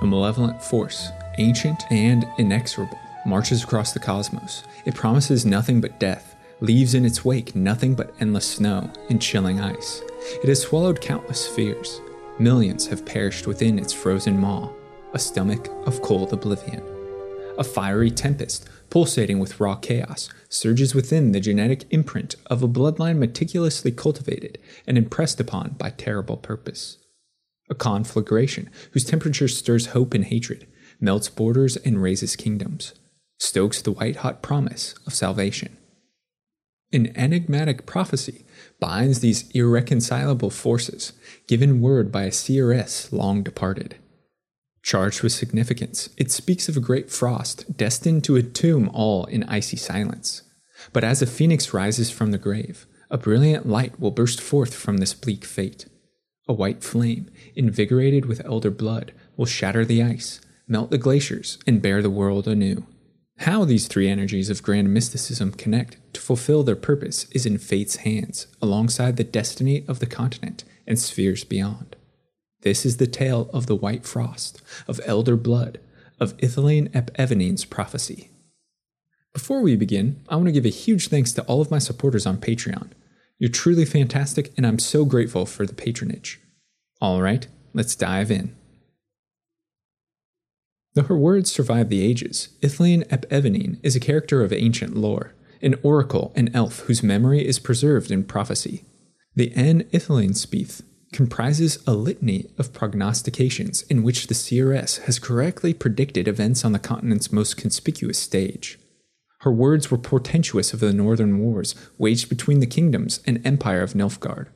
a malevolent force, ancient and inexorable, marches across the cosmos. It promises nothing but death, leaves in its wake nothing but endless snow and chilling ice. It has swallowed countless spheres. Millions have perished within its frozen maw, a stomach of cold oblivion. A fiery tempest, pulsating with raw chaos, surges within the genetic imprint of a bloodline meticulously cultivated and impressed upon by terrible purpose. A conflagration whose temperature stirs hope and hatred, melts borders and raises kingdoms, stokes the white hot promise of salvation. An enigmatic prophecy binds these irreconcilable forces, given word by a seeress long departed. Charged with significance, it speaks of a great frost destined to entomb all in icy silence. But as a phoenix rises from the grave, a brilliant light will burst forth from this bleak fate. A white flame, invigorated with elder blood, will shatter the ice, melt the glaciers, and bear the world anew. How these three energies of grand mysticism connect to fulfill their purpose is in fate's hands, alongside the destiny of the continent and spheres beyond. This is the tale of the White Frost, of Elder Blood, of Ithlinne aep Aevenien's prophecy. Before we begin, I want to give a huge thanks to all of my supporters on Patreon. You're truly fantastic, and I'm so grateful for the patronage. All right, let's dive in. Though her words survive the ages, Ithlinne aep Aevenien is a character of ancient lore, an oracle and elf whose memory is preserved in prophecy. The Aen Ithlinnespeath comprises a litany of prognostications in which the seeress has correctly predicted events on the continent's most conspicuous stage. Her words were portentous of the northern wars waged between the kingdoms and empire of Nilfgaard,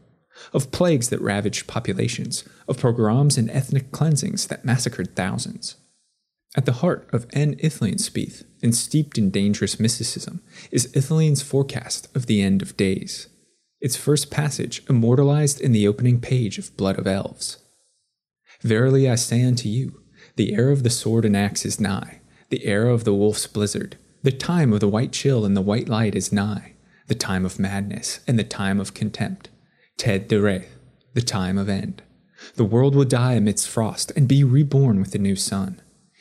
of plagues that ravaged populations, of pogroms and ethnic cleansings that massacred thousands. At the heart of Aen Ithlinnespeath, and steeped in dangerous mysticism, is Ithlinne's forecast of the end of days its first passage immortalized in the opening page of Blood of Elves. Verily I say unto you, the era of the sword and axe is nigh, the era of the wolf's blizzard, the time of the white chill and the white light is nigh, the time of madness and the time of contempt, Tedd Deireádh the time of end. The world will die amidst frost and be reborn with the new sun.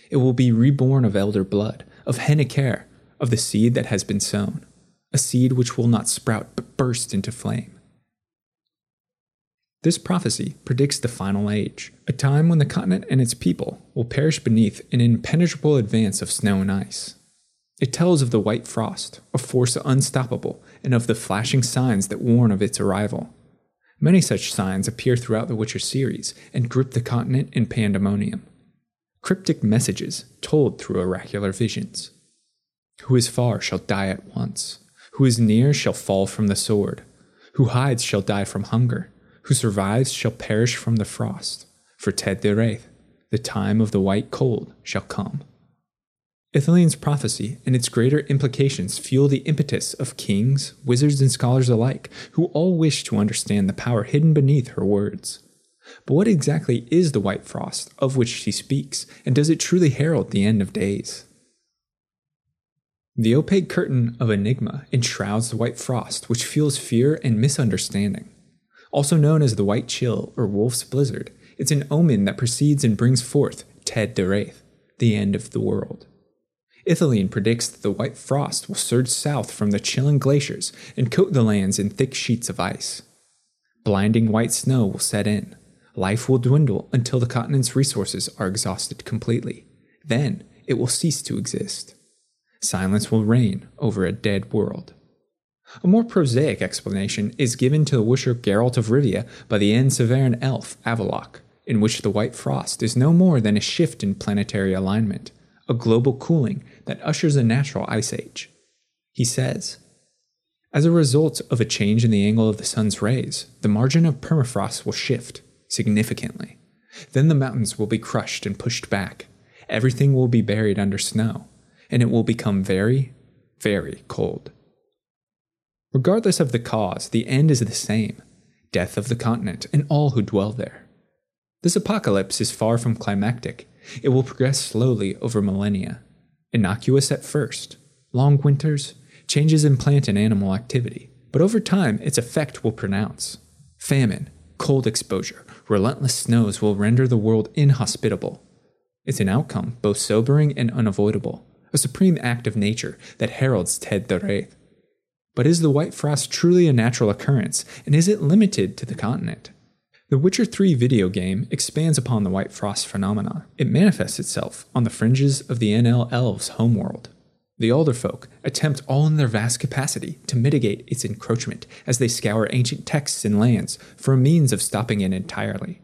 It will be reborn of elder blood, of Hen Ichaer, of the seed that has been sown a seed which will not sprout but burst into flame. This prophecy predicts the final age, a time when the continent and its people will perish beneath an impenetrable advance of snow and ice. It tells of the white frost, a force unstoppable, and of the flashing signs that warn of its arrival. Many such signs appear throughout the Witcher series and grip the continent in pandemonium. Cryptic messages told through oracular visions. Who is far shall die at once. Who is near shall fall from the sword. Who hides shall die from hunger. Who survives shall perish from the frost. For Tedd Deireádh, the time of the white cold shall come. Ithlinne's prophecy and its greater implications fuel the impetus of kings, wizards, and scholars alike, who all wish to understand the power hidden beneath her words. But what exactly is the white frost of which she speaks, and does it truly herald the end of days? The opaque curtain of enigma enshrouds the white frost, which fuels fear and misunderstanding. Also known as the white chill or wolf's blizzard, it's an omen that precedes and brings forth Tedd Deireádh, the end of the world. Ithlinne predicts that the white frost will surge south from the chilling glaciers and coat the lands in thick sheets of ice. Blinding white snow will set in. Life will dwindle until the continent's resources are exhausted completely. Then it will cease to exist. Silence will reign over a dead world. A more prosaic explanation is given to the witcher Geralt of Rivia by the En elf Avallac'h, in which the white frost is no more than a shift in planetary alignment, a global cooling that ushers a natural ice age. He says, As a result of a change in the angle of the sun's rays, the margin of permafrost will shift significantly. Then the mountains will be crushed and pushed back. Everything will be buried under snow and it will become very, very cold. Regardless of the cause, the end is the same death of the continent and all who dwell there. This apocalypse is far from climactic. It will progress slowly over millennia. Innocuous at first, long winters, changes in plant and animal activity, but over time its effect will pronounce. Famine, cold exposure, relentless snows will render the world inhospitable. It's an outcome both sobering and unavoidable, a supreme act of nature that heralds Tedd Deireádh. But is the white frost truly a natural occurrence, and is it limited to the continent? The Witcher 3 video game expands upon the white frost phenomenon. It manifests itself on the fringes of the Aen Elle elves' homeworld. The Alderfolk attempt all in their vast capacity to mitigate its encroachment as they scour ancient texts and lands for a means of stopping it entirely.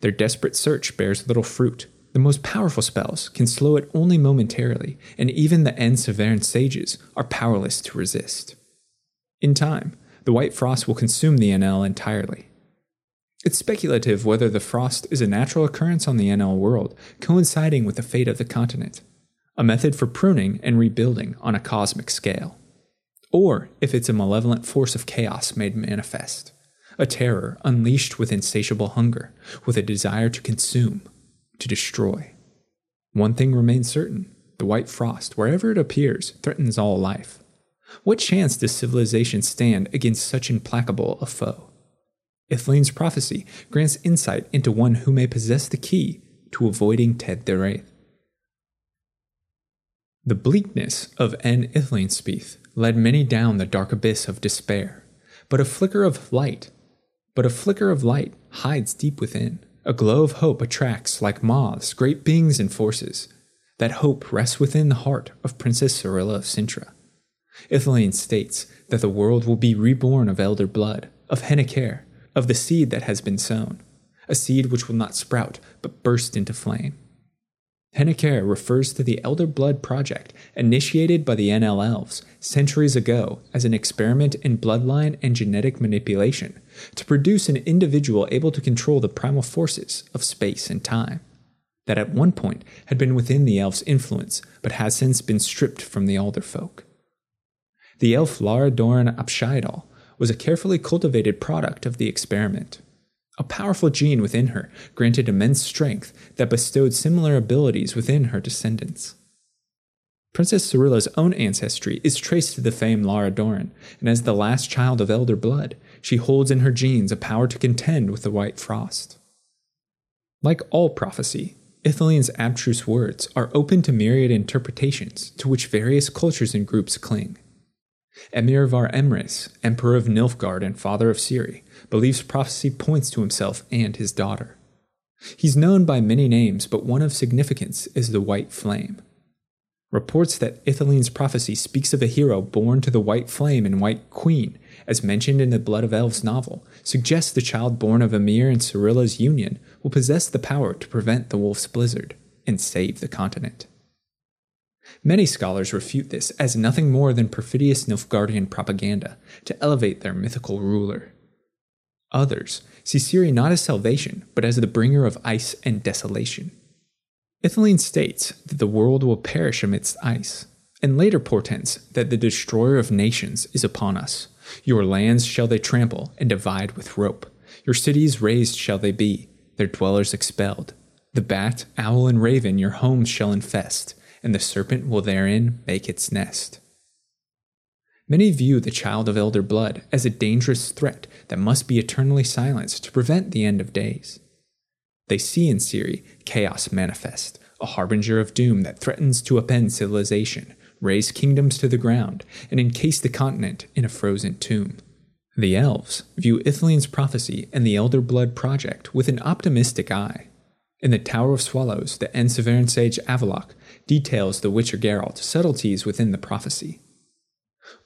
Their desperate search bears little fruit. The most powerful spells can slow it only momentarily, and even the Aen Saevherne sages are powerless to resist. In time, the white frost will consume the Aen Elle entirely, it's speculative whether the frost is a natural occurrence on the Aen Elle world, coinciding with the fate of the continent, a method for pruning and rebuilding on a cosmic scale, or if it's a malevolent force of chaos made manifest, a terror unleashed with insatiable hunger, with a desire to consume, to destroy. One thing remains certain the white frost, wherever it appears, threatens all life. What chance does civilization stand against such implacable a foe? Ithlinne's prophecy grants insight into one who may possess the key to avoiding Tedd Deireádh. The bleakness of Aen Ithlinnespeath led many down the dark abyss of despair, but a flicker of light, but a flicker of light hides deep within. A glow of hope attracts, like moths, great beings and forces. That hope rests within the heart of Princess Cirilla of Cintra. Ithlinne states that the world will be reborn of elder blood, of Hen Ichaer, of the seed that has been sown, a seed which will not sprout but burst into flame. Hen Ichaer refers to the Elder Blood Project, initiated by the Aen Elle Elves centuries ago as an experiment in bloodline and genetic manipulation to produce an individual able to control the primal forces of space and time, that at one point had been within the elves' influence but has since been stripped from the Alder folk. The elf Lara Dorren aep Shiadhal was a carefully cultivated product of the experiment. A powerful gene within her granted immense strength that bestowed similar abilities within her descendants. Princess Cirilla's own ancestry is traced to the famed Lara Dorren, and as the last child of elder blood, she holds in her genes a power to contend with the White Frost. Like all prophecy, Ithlinne's abstruse words are open to myriad interpretations to which various cultures and groups cling. Emhyr var Emreis, Emperor of Nilfgaard and father of Ciri, believes prophecy points to himself and his daughter. He's known by many names, but one of significance is the White Flame. Reports that Ithlinne's prophecy speaks of a hero born to the White Flame and White Queen, as mentioned in the Blood of Elves novel, suggest the child born of Emhyr and Cirilla's union will possess the power to prevent the Wolf's Blizzard and save the continent. Many scholars refute this as nothing more than perfidious Nilfgaardian propaganda to elevate their mythical ruler. Others see Ciri not as salvation, but as the bringer of ice and desolation. Ithlinne states that the world will perish amidst ice, and later portends that the destroyer of nations is upon us. Your lands shall they trample and divide with rope. Your cities razed shall they be, their dwellers expelled. The bat, owl, and raven your homes shall infest, and the serpent will therein make its nest. Many view the child of elder blood as a dangerous threat that must be eternally silenced to prevent the end of days. They see in Ciri chaos manifest, a harbinger of doom that threatens to upend civilization, raze kingdoms to the ground, and encase the continent in a frozen tomb. The elves view Ithlinne's prophecy and the Elder Blood project with an optimistic eye. In the Tower of Swallows, the Aen Saevherne sage Avallac'h details the Witcher Geralt subtleties within the prophecy.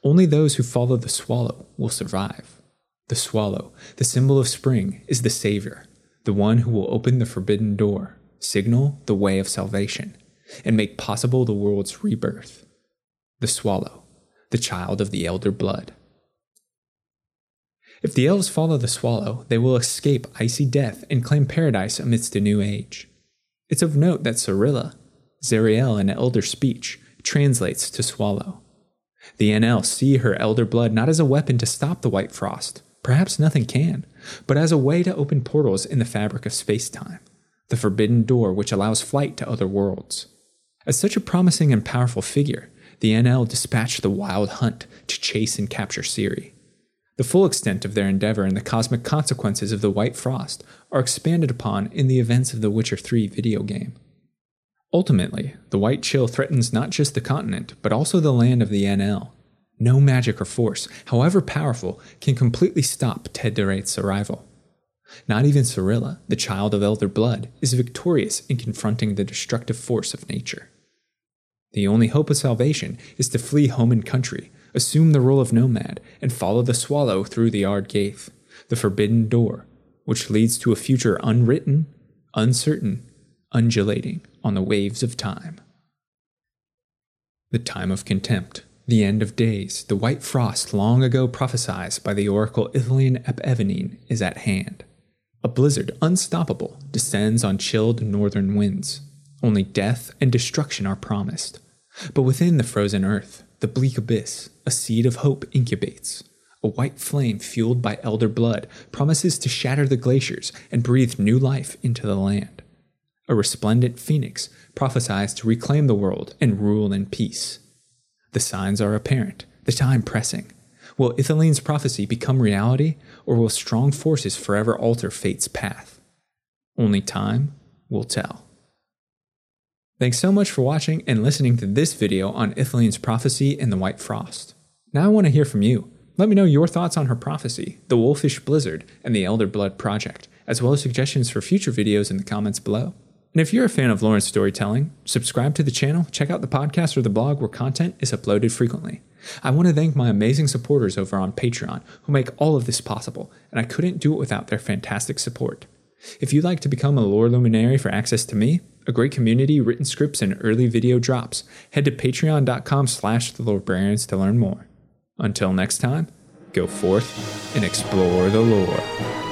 Only those who follow the swallow will survive. The swallow, the symbol of spring, is the savior, the one who will open the forbidden door, signal the way of salvation, and make possible the world's rebirth. The swallow, the child of the elder blood. If the elves follow the swallow, they will escape icy death and claim paradise amidst a new age. It's of note that Cirilla, Zireael in Elder speech, translates to swallow. The Aen Elle see her elder blood not as a weapon to stop the White Frost, perhaps nothing can, but as a way to open portals in the fabric of space time, the forbidden door which allows flight to other worlds. As such a promising and powerful figure, the Aen Elle dispatched the Wild Hunt to chase and capture Ciri. The full extent of their endeavor and the cosmic consequences of the White Frost are expanded upon in the events of the Witcher 3 video game. Ultimately, the white chill threatens not just the continent, but also the land of the Aen Elle. No magic or force, however powerful, can completely stop Tedd Deireádh's arrival. Not even Cirilla, the child of elder blood, is victorious in confronting the destructive force of nature. The only hope of salvation is to flee home and country, assume the role of nomad, and follow the swallow through the Ard Gaeth, the forbidden door, which leads to a future unwritten, uncertain, undulating on the waves of time. The time of contempt, the end of days, the white frost long ago prophesied by the oracle Ithlinne aep Aevenien is at hand. A blizzard unstoppable descends on chilled northern winds. Only death and destruction are promised. But within the frozen earth, the bleak abyss, a seed of hope incubates. A white flame fueled by elder blood promises to shatter the glaciers and breathe new life into the land. A resplendent phoenix prophesies to reclaim the world and rule in peace. The signs are apparent, the time pressing. Will Ithlinne's prophecy become reality, or will strong forces forever alter fate's path? Only time will tell. Thanks so much for watching and listening to this video on Ithlinne's prophecy and the White Frost. Now I want to hear from you. Let me know your thoughts on her prophecy, the Wolfish Blizzard, and the Elder Blood project, as well as suggestions for future videos in the comments below. And if you're a fan of Lauren's storytelling, subscribe to the channel, check out the podcast or the blog where content is uploaded frequently. I want to thank my amazing supporters over on Patreon who make all of this possible, and I couldn't do it without their fantastic support. If you'd like to become a lore luminary for access to me, a great community, written scripts, and early video drops, head to patreon.com slash the lorebrarians to learn more. Until next time, go forth and explore the lore.